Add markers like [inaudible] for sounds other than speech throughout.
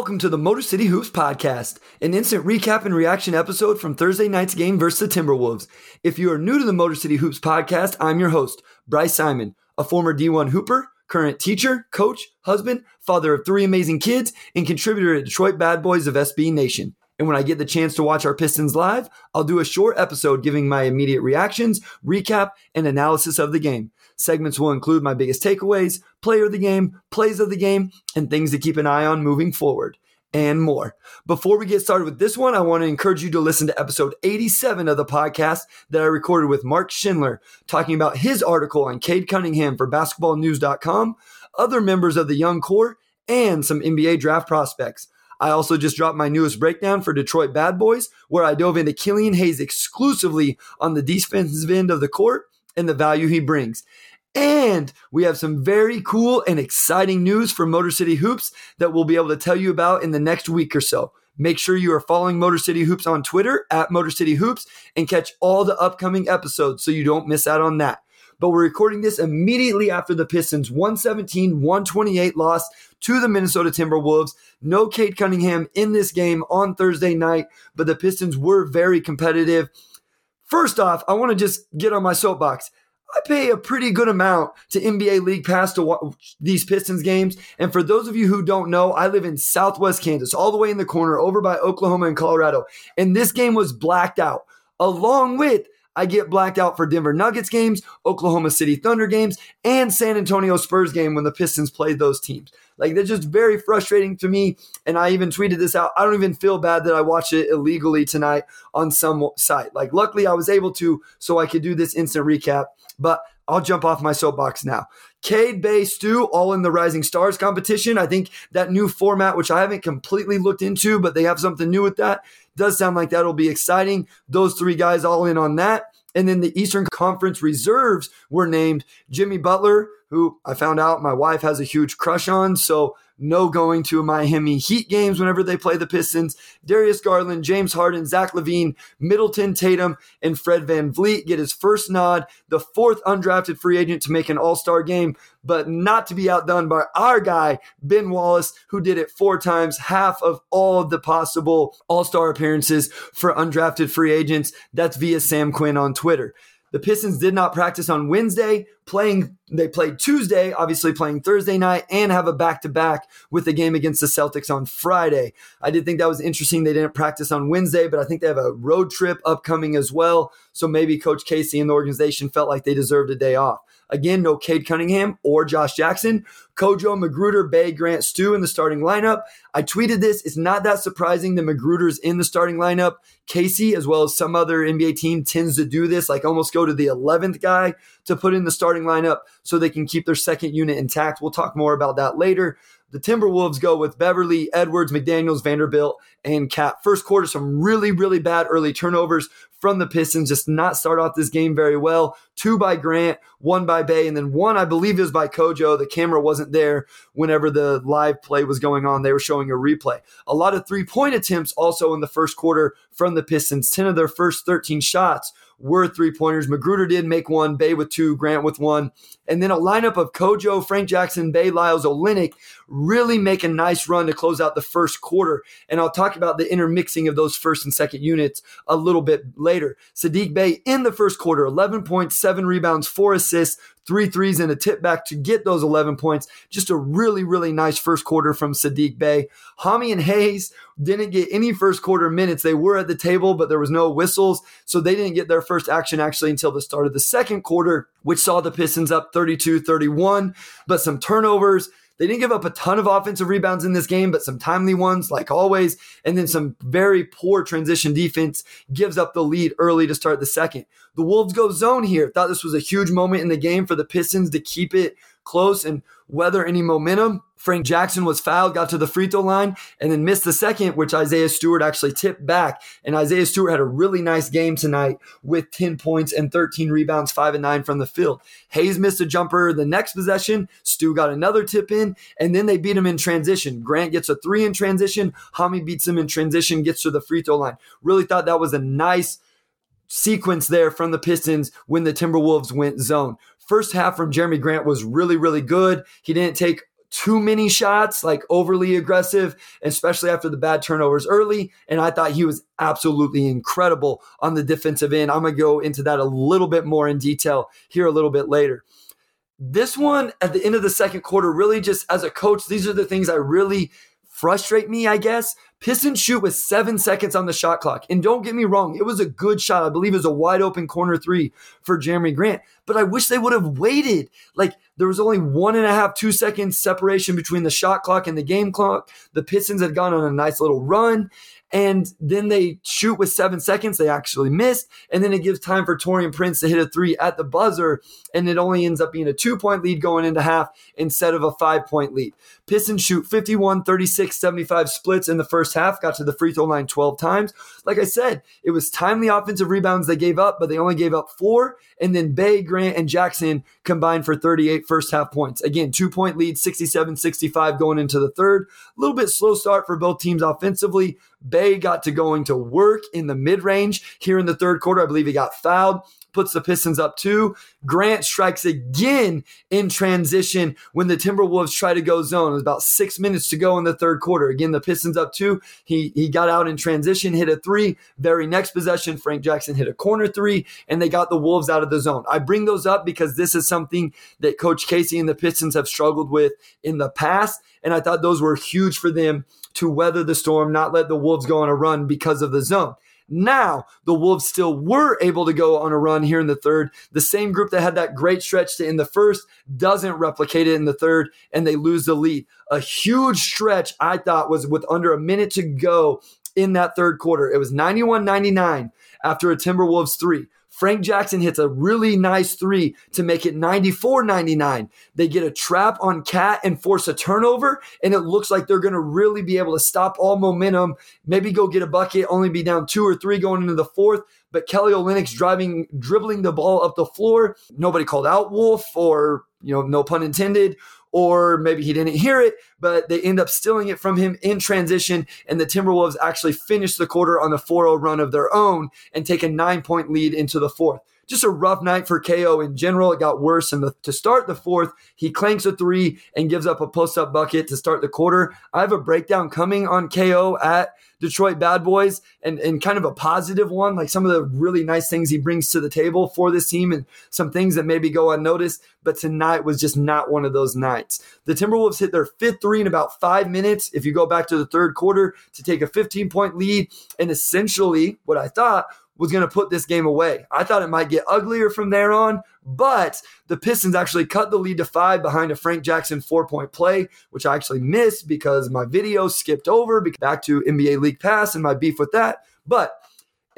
Welcome to the Motor City Hoops podcast, an instant recap and reaction episode from Thursday night's game versus the Timberwolves. If you are new to the Motor City Hoops podcast, I'm your host, Bryce Simon, a former D1 Hooper, current teacher, coach, husband, father of three amazing kids, and contributor to Detroit Bad Boys of SB Nation. And when I get the chance to watch our Pistons live, I'll do a short episode giving my immediate reactions, recap, and analysis of the game. Segments will include my biggest takeaways, player of the game, plays of the game, and things to keep an eye on moving forward, and more. Before we get started with this one, I want to encourage you to listen to episode 87 of the podcast that I recorded with Mark Schindler, talking about his article on Cade Cunningham for basketballnews.com, other members of the young core, and some NBA draft prospects. I also just dropped my newest breakdown for Detroit Bad Boys, where I dove into Killian Hayes exclusively on the defensive end of the court and the value he brings. And we have some very cool and exciting news for Motor City Hoops that we'll be able to tell you about in the next week or so. Make sure you are following Motor City Hoops on Twitter at Motor City Hoops and catch all the upcoming episodes so you don't miss out on that. But we're recording this immediately after the Pistons 117 128 loss to the Minnesota Timberwolves. No Cade Cunningham in this game on Thursday night, but the Pistons were very competitive. First off, I want to just get on my soapbox. I pay a pretty good amount to NBA League Pass to watch these Pistons games. And for those of you who don't know, I live in Southwest Kansas, all the way in the corner over by Oklahoma and Colorado. And this game was blacked out, along with I get blacked out for Denver Nuggets games, Oklahoma City Thunder games, and San Antonio Spurs game when the Pistons played those teams. Like they're just very frustrating to me. And I even tweeted this out. I don't even feel bad that I watched it illegally tonight on some site. Like luckily I was able to so I could do this instant recap. But I'll jump off my soapbox now. Cade Bey Stu, all in the Rising Stars competition. I think that new format, which I haven't completely looked into, but they have something new with that, does sound like that'll be exciting. Those three guys all in on that. And then the Eastern Conference reserves were named Jimmy Butler, who I found out my wife has a huge crush on. So no going to Miami Heat games whenever they play the Pistons. Darius Garland, James Harden, Zach LaVine, Middleton Tatum, and Fred Van VanVleet get his first nod, the fourth undrafted free agent to make an all star game, but not to be outdone by our guy, Ben Wallace, who did it four times, half of all of the possible all star appearances for undrafted free agents. That's via Sam Quinn on Twitter. The Pistons did not practice on Wednesday, playing they played Tuesday, obviously playing Thursday night and have a back-to-back with the game against the Celtics on Friday. I did think that was interesting they didn't practice on Wednesday, but I think they have a road trip upcoming as well, so maybe coach Casey and the organization felt like they deserved a day off. Again, no Cade Cunningham or Josh Jackson. Kojo, McGruder, Bey, Grant, Stu in the starting lineup. I tweeted this. It's not that surprising that McGruder's in the starting lineup. Casey, as well as some other NBA team, tends to do this, like almost go to the 11th guy to put in the starting lineup so they can keep their second unit intact. We'll talk more about that later. The Timberwolves go with Beverley, Edwards, McDaniels, Vanderbilt, and Cat. First quarter, some really, really bad early turnovers from the Pistons. Just not start off this game very well. Two by Grant, one by Bey, and then one, I believe, is by Kojo. The camera wasn't there whenever the live play was going on. They were showing a replay. A lot of three point attempts also in the first quarter from the Pistons. 10 of their first 13 shots were three pointers. McGruder did make one, Bey with two, Grant with one. And then a lineup of Kojo, Frank Jackson, Bey, Lyles, Olynyk really make a nice run to close out the first quarter. And I'll talk about the intermixing of those first and second units a little bit later. Saddiq Bey in the first quarter, 11 points, seven rebounds, four assists, three threes and a tip back to get those 11 points. Just a really, really nice first quarter from Saddiq Bey. Hami and Hayes didn't get any first quarter minutes. They were at the table, but there was no whistles. So they didn't get their first action actually until the start of the second quarter, which saw the Pistons up 32 31. But some turnovers, they didn't give up a ton of offensive rebounds in this game, but some timely ones, like always. And then some very poor transition defense gives up the lead early to start the second. The Wolves go zone here. Thought this was a huge moment in the game for the Pistons to keep it close and weather any momentum. Frank Jackson was fouled, got to the free throw line, and then missed the second, which Isaiah Stewart actually tipped back. And Isaiah Stewart had a really nice game tonight with 10 points and 13 rebounds, 5 and 9 from the field. Hayes missed a jumper the next possession. Stu got another tip in, and then they beat him in transition. Grant gets a three in transition. Hami beats him in transition, gets to the free throw line. Really thought that was a nice sequence there from the Pistons when the Timberwolves went zone. First half from Jerami Grant was really, really good. He didn't take too many shots, like overly aggressive, especially after the bad turnovers early. And I thought he was absolutely incredible on the defensive end. I'm going to go into that a little bit more in detail here a little bit later. This one at the end of the second quarter, really just as a coach, these are the things I really frustrate me, I guess. Pistons shoot with seven seconds on the shot clock. And don't get me wrong, it was a good shot. I believe it was a wide open corner three for Jerami Grant. But I wish they would have waited. Like there was only one and a half, two seconds separation between the shot clock and the game clock. The Pistons had gone on a nice little run and then they shoot with seven seconds. They actually missed. And then it gives time for Taurean Prince to hit a three at the buzzer. And it only ends up being a two point lead going into half instead of a five point lead. Pistons shoot 51, 36, 75 splits in the first half, got to the free throw line 12 times. Like I said, it was timely offensive rebounds they gave up, but they only gave up four. And then Bey, Grant, and Jackson combined for 38 first half points. Again, two point lead, 67 65 going into the third. A little bit slow start for both teams offensively. Bey got to going to work in the mid range here in the third quarter. I believe he got fouled puts the Pistons up two. Grant strikes again in transition when the Timberwolves try to go zone. It was about six minutes to go in the third quarter. Again, the Pistons up two. He he got out in transition, hit a three. Very next possession, Frank Jackson hit a corner three, and they got the Wolves out of the zone. I bring those up because this is something that Coach Casey and the Pistons have struggled with in the past, and I thought those were huge for them to weather the storm, not let the Wolves go on a run because of the zone. Now, the Wolves still were able to go on a run here in the third. The same group that had that great stretch to in the first doesn't replicate it in the third, and they lose the lead. A huge stretch, I thought, was with under a minute to go in that third quarter. It was 91 99 after a Timberwolves three. Frank Jackson hits a really nice three to make it 94 99. They get a trap on Cat and force a turnover, and it looks like they're going to really be able to stop all momentum, maybe go get a bucket, only be down two or three going into the fourth. But Kelly Olynyk's driving, dribbling the ball up the floor. Nobody called out Wolf, or, you know, no pun intended, or maybe he didn't hear it, but they end up stealing it from him in transition. And the Timberwolves actually finish the quarter on the 4 0 run of their own and take a nine point lead into the fourth. Just a rough night for KO in general. It got worse. And to start the fourth, he clanks a three and gives up a post up bucket to start the quarter. I have a breakdown coming on KO at Detroit Bad Boys and, and kind of a positive one, like some of the really nice things he brings to the table for this team and some things that maybe go unnoticed. But tonight was just not one of those nights. The Timberwolves hit their fifth three in about five minutes. If you go back to the third quarter to take a 15 point lead, and essentially what I thought was going to put this game away. I thought it might get uglier from there on, but the Pistons actually cut the lead to five behind a Frank Jackson four point play, which I actually missed because my video skipped over back to NBA League Pass and my beef with that. But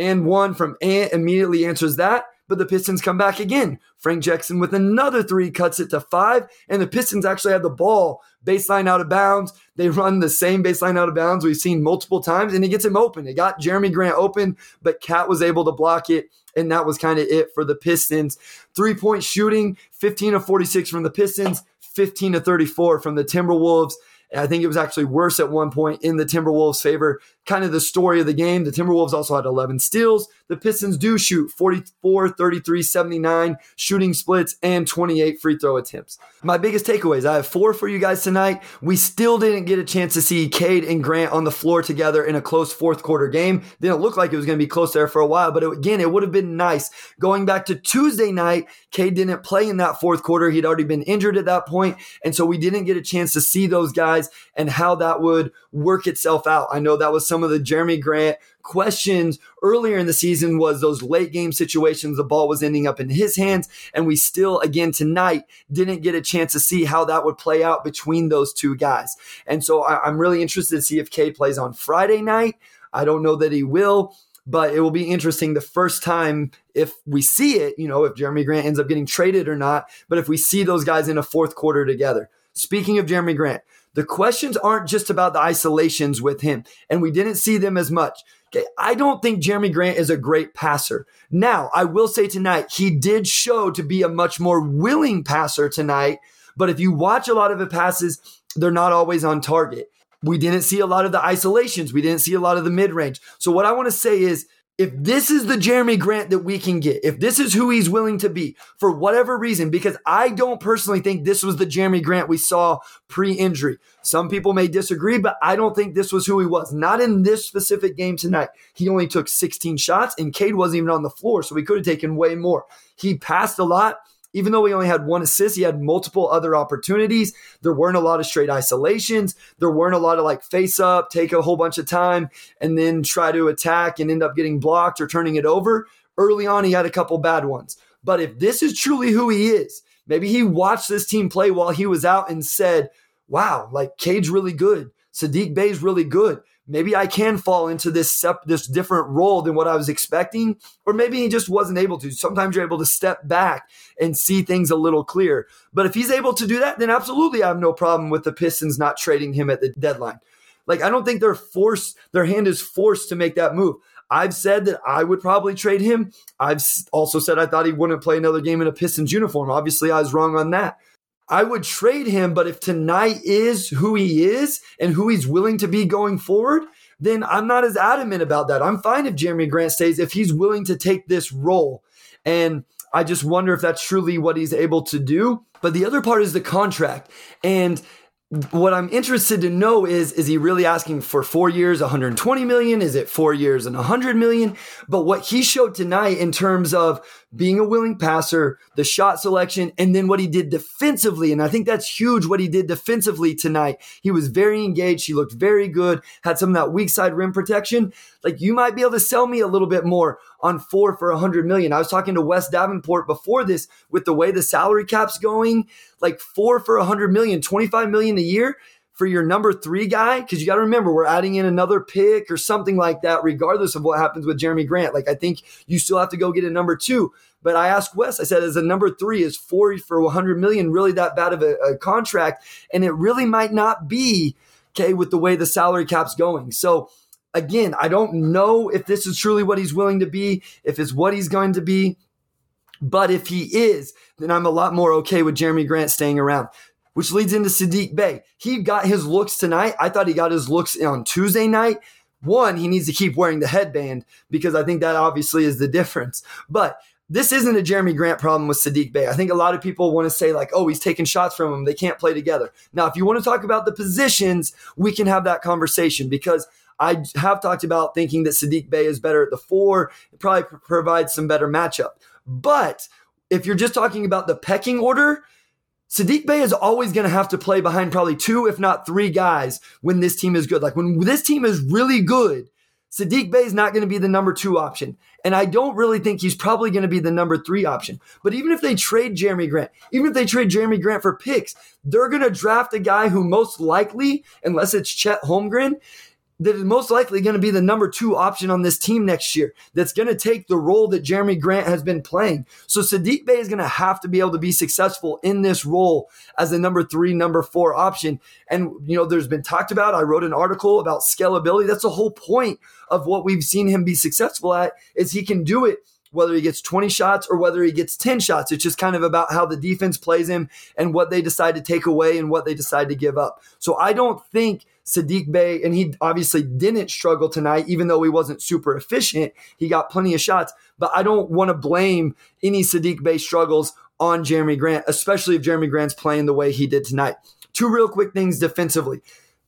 and one from Ant immediately answers that but the Pistons come back again. Frank Jackson with another three cuts it to five, and the Pistons actually have the ball baseline out of bounds. They run the same baseline out of bounds we've seen multiple times, and it gets him open. It got Jerami Grant open, but KAT was able to block it, and that was kind of it for the Pistons. Three point shooting 15 of 46 from the Pistons, 15 to 34 from the Timberwolves. I think it was actually worse at one point in the Timberwolves' favor. Kind of the story of the game. The Timberwolves also had 11 steals. The Pistons do shoot 44, 33, 79 shooting splits and 28 free throw attempts. My biggest takeaways I have four for you guys tonight. We still didn't get a chance to see Cade and Grant on the floor together in a close fourth quarter game. Didn't look like it was going to be close there for a while, but it, again, it would have been nice. Going back to Tuesday night, Cade didn't play in that fourth quarter. He'd already been injured at that point, And so we didn't get a chance to see those guys and how that would work itself out. I know that was some of the Jerami Grant questions earlier in the season was those late game situations the ball was ending up in his hands and we still again tonight didn't get a chance to see how that would play out between those two guys. And so I, am really interested to see if Cade plays on friday night. I don't know that he will but it will be interesting the first time if we see it you know if Jerami grant ends up getting traded or not but if we see those guys in a fourth quarter together. Speaking of Jerami grant the questions aren't just about the isolations with him, and we didn't see them as much. Okay, I don't think Jerami Grant is a great passer. Now, I will say tonight, he did show to be a much more willing passer tonight, but if you watch a lot of the passes, they're not always on target. We didn't see a lot of the isolations, we didn't see a lot of the mid range. So, what I want to say is, if this is the Jerami Grant that we can get, if this is who he's willing to be for whatever reason, because I don't personally think this was the Jerami Grant we saw pre injury. Some people may disagree, but I don't think this was who he was. Not in this specific game tonight. He only took 16 shots and Cade wasn't even on the floor, so he could have taken way more. He passed a lot even though he only had one assist, he had multiple other opportunities. There weren't a lot of straight isolations. There weren't a lot of like face up, take a whole bunch of time, and then try to attack and end up getting blocked or turning it over. Early on, he had a couple bad ones. But if this is truly who he is, maybe he watched this team play while he was out and said, wow, like Cade's really good. Saddiq Bey's really good maybe I can fall into this sep- this different role than what I was expecting, or maybe he just wasn't able to. Sometimes you're able to step back and see things a little clearer. But if he's able to do that, then absolutely I have no problem with the Pistons not trading him at the deadline. Like I don't think they're forced, their hand is forced to make that move. I've said that I would probably trade him. I've also said I thought he wouldn't play another game in a Pistons uniform. Obviously, I was wrong on that. I would trade him, but if tonight is who he is and who he's willing to be going forward, then I'm not as adamant about that. I'm fine if Jerami Grant stays if he's willing to take this role. And I just wonder if that's truly what he's able to do. But the other part is the contract. And what I'm interested to know is is he really asking for 4 years 120 million is it 4 years and 100 million but what he showed tonight in terms of being a willing passer the shot selection and then what he did defensively. And I think that's huge what he did defensively tonight. He was very engaged. He looked very good. Had some of that weak side rim protection. Like you might be able to sell me a little bit more on 4 for a 100 million. I was talking to Wes Davenport before this with the way the salary cap's going. Like 4 for 100 million 25 million a year for your number three guy, because you got to remember we're adding in another pick or something like that, regardless of what happens with Jerami Grant. Like I think you still have to go get a number two. But I asked Wes, I said, as a number three, is four for 100 million really that bad of a, a contract? And it really might not be, okay, with the way the salary cap's going. So again, I don't know if this is truly what he's willing to be, if it's what he's going to be. But if he is, then I'm a lot more okay with Jerami Grant staying around which leads into Saddiq Bey. He got his looks tonight. I thought he got his looks on Tuesday night. One, he needs to keep wearing the headband because I think that obviously is the difference. But this isn't a Jerami Grant problem with Saddiq Bey. I think a lot of people want to say, like, oh, he's taking shots from him. They can't play together. Now, if you want to talk about the positions, we can have that conversation because I have talked about thinking that Saddiq Bey is better at the four. It probably provides some better matchup. But if you're just talking about the pecking order, Saddiq Bey is always going to have to play behind probably two, if not three guys when this team is good. Like when this team is really good, Saddiq Bey is not going to be the number two option. And I don't really think he's probably going to be the number three option. But even if they trade Jerami Grant, even if they trade Jerami Grant for picks, they're going to draft a guy who most likely, unless it's Chet Holmgren, that is most likely going to be the number two option on this team next year that's going to take the role that Jerami Grant has been playing. So Saddiq Bey is going to have to be able to be successful in this role as the number three, number four option. And, you know, there's been talked about, I wrote an article about scalability. That's the whole point of what we've seen him be successful at is he can do it whether he gets 20 shots or whether he gets 10 shots. It's just kind of about how the defense plays him and what they decide to take away and what they decide to give up. So I don't think Saddiq Bey, and he obviously didn't struggle tonight, even though he wasn't super efficient. He got plenty of shots, but I don't want to blame any Saddiq Bey struggles on Jerami Grant, especially if Jerami Grant's playing the way he did tonight. Two real quick things defensively.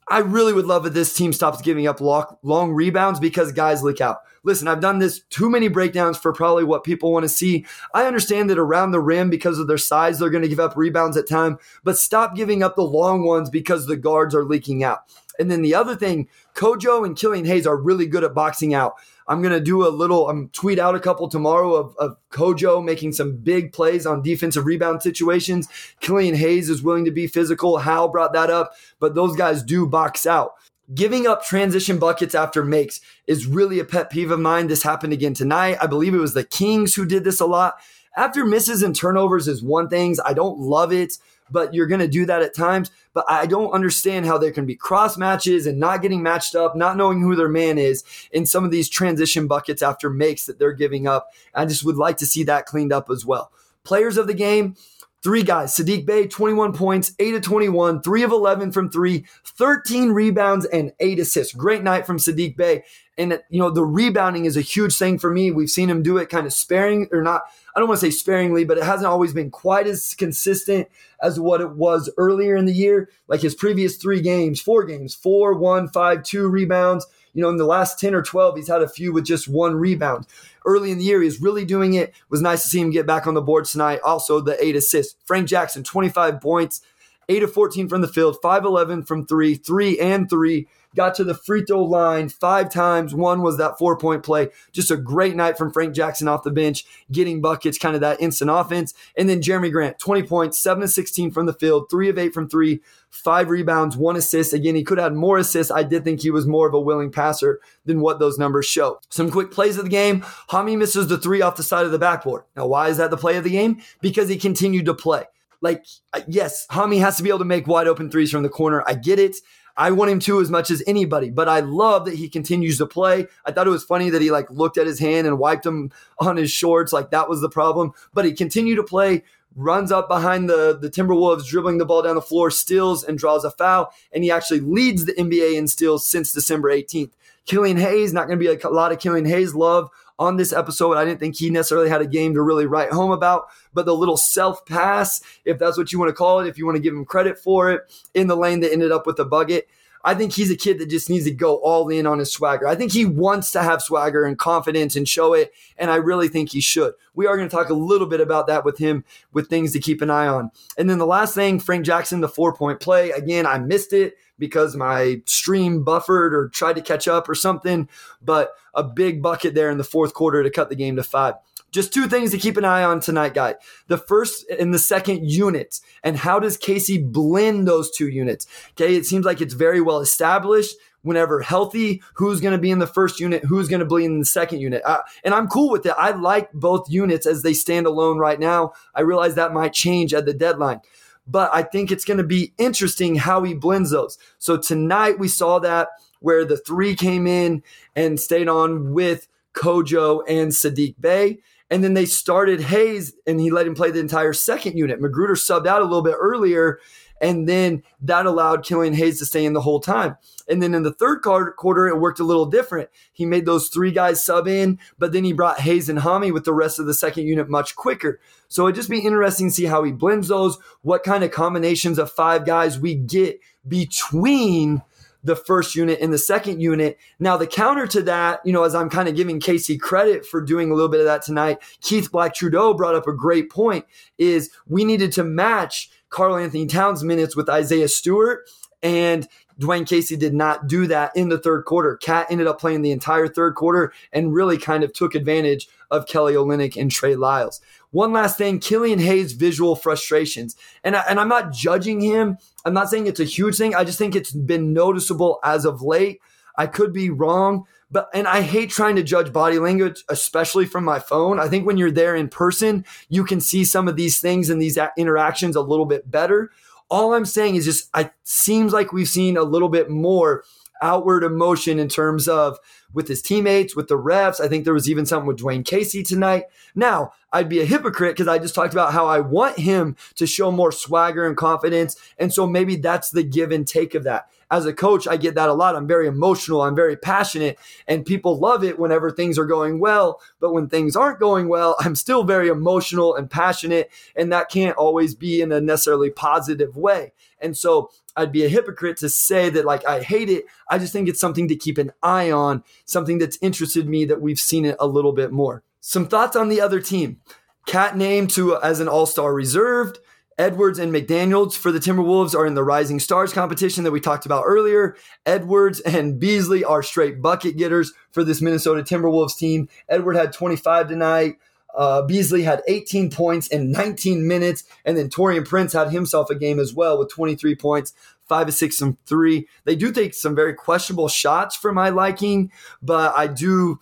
I really would love if this team stops giving up long rebounds because guys leak out. Listen, I've done this too many breakdowns for probably what people want to see. I understand that around the rim, because of their size, they're going to give up rebounds at time, but stop giving up the long ones because the guards are leaking out. And then the other thing, Kojo and Killian Hayes are really good at boxing out. I'm gonna do a little. I'm tweet out a couple tomorrow of, of Kojo making some big plays on defensive rebound situations. Killian Hayes is willing to be physical. Hal brought that up, but those guys do box out. Giving up transition buckets after makes is really a pet peeve of mine. This happened again tonight. I believe it was the Kings who did this a lot. After misses and turnovers is one thing. I don't love it but you're going to do that at times. But I don't understand how there can be cross matches and not getting matched up, not knowing who their man is in some of these transition buckets after makes that they're giving up. I just would like to see that cleaned up as well. Players of the game, Three guys, Saddiq Bey, 21 points, 8 of 21, 3 of 11 from 3, 13 rebounds, and 8 assists. Great night from Saddiq Bey. And, you know, the rebounding is a huge thing for me. We've seen him do it kind of sparing, or not, I don't want to say sparingly, but it hasn't always been quite as consistent as what it was earlier in the year. Like his previous three games, four games, four, one, five, two rebounds. You know, in the last 10 or 12, he's had a few with just one rebound early in the year. He's really doing it. it. was nice to see him get back on the board tonight. Also, the eight assists. Frank Jackson, 25 points, 8 of 14 from the field, 5 11 from three, three and three got to the free throw line five times. One was that four point play. Just a great night from Frank Jackson off the bench, getting buckets, kind of that instant offense. And then Jerami Grant, 20 points, 7 of 16 from the field, 3 of 8 from 3, 5 rebounds, 1 assist. Again, he could have had more assists. I did think he was more of a willing passer than what those numbers show. Some quick plays of the game. Hami misses the three off the side of the backboard. Now, why is that the play of the game? Because he continued to play. Like, uh, yes, Hami has to be able to make wide open threes from the corner. I get it. I want him to as much as anybody, but I love that he continues to play. I thought it was funny that he like looked at his hand and wiped him [laughs] on his shorts, like that was the problem. But he continued to play, runs up behind the, the Timberwolves, dribbling the ball down the floor, steals and draws a foul, and he actually leads the NBA in steals since December 18th. Killian Hayes, not going to be a lot of Killian Hayes love on this episode. I didn't think he necessarily had a game to really write home about, but the little self pass, if that's what you want to call it, if you want to give him credit for it, in the lane that ended up with the bucket. I think he's a kid that just needs to go all in on his swagger. I think he wants to have swagger and confidence and show it, and I really think he should. We are going to talk a little bit about that with him with things to keep an eye on. And then the last thing, Frank Jackson, the four point play. Again, I missed it because my stream buffered or tried to catch up or something, but a big bucket there in the fourth quarter to cut the game to five. Just two things to keep an eye on tonight, guy. The first and the second unit, and how does Casey blend those two units? Okay, it seems like it's very well established. Whenever healthy, who's going to be in the first unit, who's going to be in the second unit, uh, and I'm cool with it. I like both units as they stand alone right now. I realize that might change at the deadline but I think it's going to be interesting how he blends those. So tonight we saw that where the three came in and stayed on with Kojo and Saddiq Bey. And then they started Hayes and he let him play the entire second unit. McGruder subbed out a little bit earlier, and then that allowed Killian Hayes to stay in the whole time. And then in the third quarter, it worked a little different. He made those three guys sub in, but then he brought Hayes and Hami with the rest of the second unit much quicker. So it'd just be interesting to see how he blends those, what kind of combinations of five guys we get between the first unit and the second unit. Now, the counter to that, you know, as I'm kind of giving Casey credit for doing a little bit of that tonight, Keith Black Trudeau brought up a great point is we needed to match Karl-Anthony Towns minutes with Isaiah Stewart. And Dwane Casey did not do that in the third quarter. Cat ended up playing the entire third quarter and really kind of took advantage of Kelly Olynyk and Trey Lyles. One last thing, Killian Hayes' visual frustrations. And, I, and I'm not judging him. I'm not saying it's a huge thing. I just think it's been noticeable as of late. I could be wrong, but and I hate trying to judge body language, especially from my phone. I think when you're there in person, you can see some of these things and these interactions a little bit better. All I'm saying is just it seems like we've seen a little bit more outward emotion in terms of with his teammates, with the refs. I think there was even something with Dwane Casey tonight. Now, I'd be a hypocrite because I just talked about how I want him to show more swagger and confidence. And so maybe that's the give and take of that. As a coach, I get that a lot. I'm very emotional, I'm very passionate, and people love it whenever things are going well. But when things aren't going well, [laughs] I'm still very emotional and passionate, and that can't always be in a necessarily positive way. And so I'd be a hypocrite to say that like I hate it. I just think it's something to keep an eye on, something that's interested me that we've seen it a little bit more. Some thoughts on the other team. Cat named to uh, as an all-star reserved. Edwards and McDaniels for the Timberwolves are in the Rising Stars competition that we talked about earlier. Edwards and Beasley are straight bucket getters for this Minnesota Timberwolves team. Edward had 25 tonight. Uh, Beasley had 18 points in 19 minutes, and then Taurean Prince had himself a game as well with 23 points, five of six from three. They do take some very questionable shots for my liking, but I do.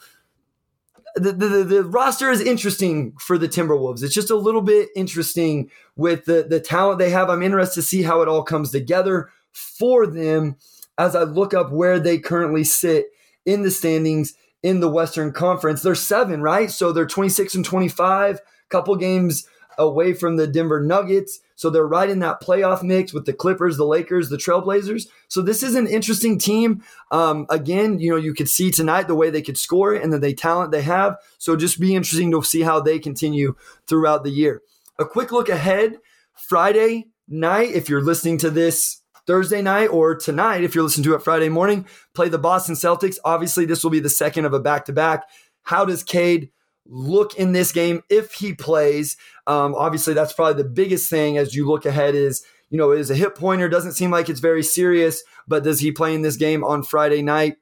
The, the, the roster is interesting for the Timberwolves. It's just a little bit interesting with the, the talent they have. I'm interested to see how it all comes together for them as I look up where they currently sit in the standings in the Western Conference. They're seven, right? So they're 26 and 25, couple games away from the Denver Nuggets. So they're right in that playoff mix with the Clippers, the Lakers, the Trailblazers. So this is an interesting team. Um, again, you know, you could see tonight the way they could score and the talent they have. So just be interesting to see how they continue throughout the year. A quick look ahead Friday night, if you're listening to this Thursday night or tonight, if you're listening to it Friday morning, play the Boston Celtics. Obviously, this will be the second of a back to back. How does Cade look in this game if he plays? Um, obviously, that's probably the biggest thing as you look ahead is, you know, is a hip pointer. Doesn't seem like it's very serious, but does he play in this game on Friday night?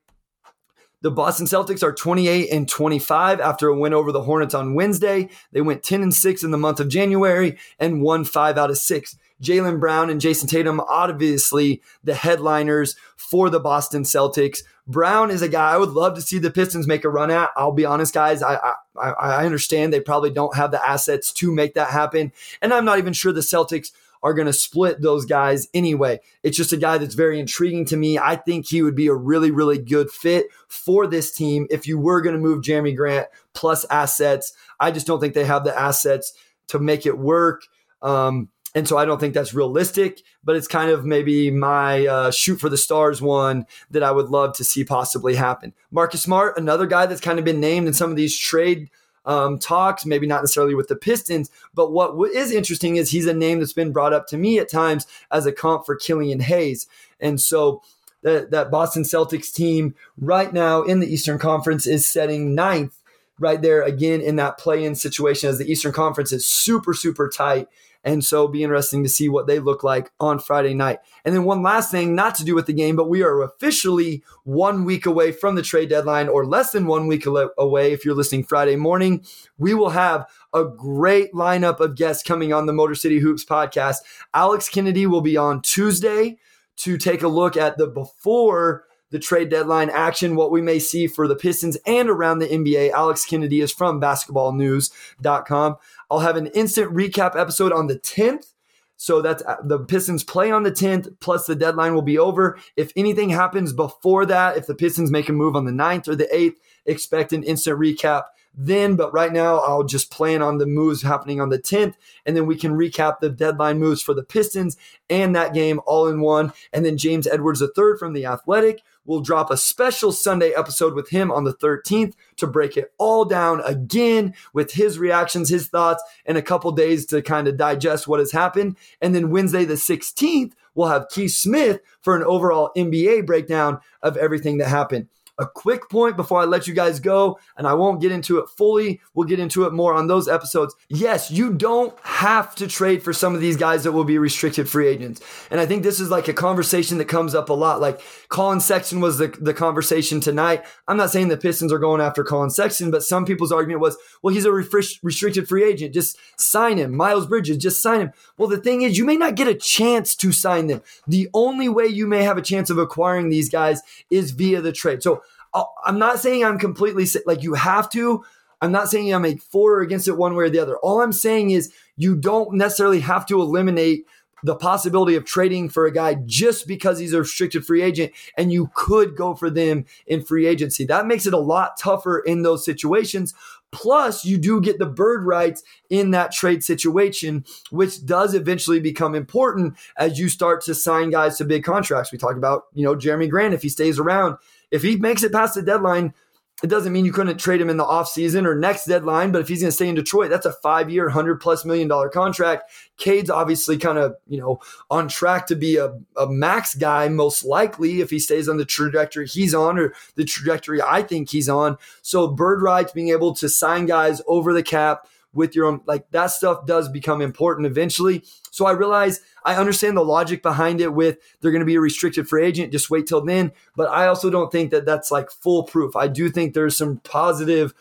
The Boston Celtics are 28 and 25 after a win over the Hornets on Wednesday. They went 10 and 6 in the month of January and won five out of six. Jaylen Brown and Jayson Tatum, obviously the headliners for the Boston Celtics. Brown is a guy I would love to see the Pistons make a run at. I'll be honest, guys. I, I I understand they probably don't have the assets to make that happen, and I'm not even sure the Celtics are going to split those guys anyway. It's just a guy that's very intriguing to me. I think he would be a really, really good fit for this team if you were going to move Jerami Grant plus assets. I just don't think they have the assets to make it work. Um, and so I don't think that's realistic, but it's kind of maybe my uh, shoot for the stars one that I would love to see possibly happen. Marcus Smart, another guy that's kind of been named in some of these trade um, talks, maybe not necessarily with the Pistons, but what is interesting is he's a name that's been brought up to me at times as a comp for Killian Hayes. And so that, that Boston Celtics team right now in the Eastern Conference is setting ninth right there again in that play in situation as the Eastern Conference is super, super tight. And so be interesting to see what they look like on Friday night. And then one last thing, not to do with the game, but we are officially one week away from the trade deadline or less than one week away if you're listening Friday morning. We will have a great lineup of guests coming on the Motor City Hoops podcast. Alex Kennedy will be on Tuesday to take a look at the before the trade deadline action, what we may see for the Pistons and around the NBA. Alex Kennedy is from basketballnews.com. I'll have an instant recap episode on the 10th. So that's uh, the Pistons play on the 10th, plus the deadline will be over. If anything happens before that, if the Pistons make a move on the 9th or the 8th, expect an instant recap then. But right now, I'll just plan on the moves happening on the 10th, and then we can recap the deadline moves for the Pistons and that game all in one. And then James Edwards III from The Athletic will drop a special Sunday episode with him on the 13th to break it all down again with his reactions, his thoughts, and a couple days to kind of digest what has happened. And then Wednesday, the 16th, we'll have Keith Smith for an overall NBA breakdown of everything that happened. A quick point before I let you guys go, and I won't get into it fully. We'll get into it more on those episodes. Yes, you don't have to trade for some of these guys that will be restricted free agents. And I think this is like a conversation that comes up a lot. Like Collin Sexton was the, the conversation tonight. I'm not saying the Pistons are going after Collin Sexton, but some people's argument was, well, he's a restricted free agent. Just sign him. Miles Bridges, just sign him. Well, the thing is, you may not get a chance to sign them. The only way you may have a chance of acquiring these guys is via the trade. So Uh, I'm not saying I'm completely like you have to. I'm not saying I'm a for or against it one way or the other. All I'm saying is you don't necessarily have to eliminate the possibility of trading for a guy just because he's a restricted free agent and you could go for them in free agency. That makes it a lot tougher in those situations. Plus, you do get the bird rights in that trade situation, which does eventually become important as you start to sign guys to big contracts. We talked about, you know, Jerami Grant, if he stays around, if he makes it past the deadline, it doesn't mean you couldn't trade him in the offseason or next deadline, but if he's going to stay in Detroit, that's a five year, 100 plus million dollar contract. Cade's obviously kind of, you know, on track to be a, a max guy, most likely, if he stays on the trajectory he's on or the trajectory I think he's on. So, bird rights, being able to sign guys over the cap with your own, like that stuff does become important eventually. So, I realize I understand the logic behind it with they're going to be a restricted free agent. Just wait till then. But I also don't think that that's like foolproof. I do think there's some positive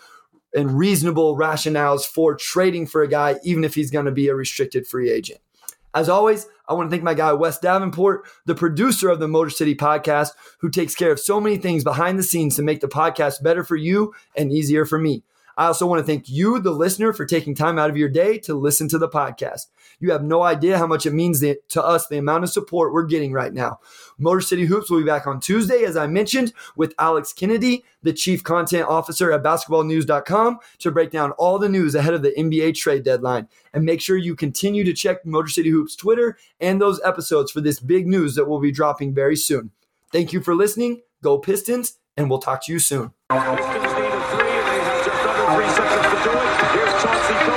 and reasonable rationales for trading for a guy, even if he's going to be a restricted free agent. As always, I want to thank my guy, Wes Davenport, the producer of the Motor City podcast, who takes care of so many things behind the scenes to make the podcast better for you and easier for me. I also want to thank you, the listener, for taking time out of your day to listen to the podcast. You have no idea how much it means to us, the amount of support we're getting right now. Motor City Hoops will be back on Tuesday, as I mentioned, with Alex Kennedy, the Chief Content Officer at basketballnews.com, to break down all the news ahead of the NBA trade deadline. And make sure you continue to check Motor City Hoops Twitter and those episodes for this big news that will be dropping very soon. Thank you for listening. Go Pistons, and we'll talk to you soon. Here's seconds to do it got it.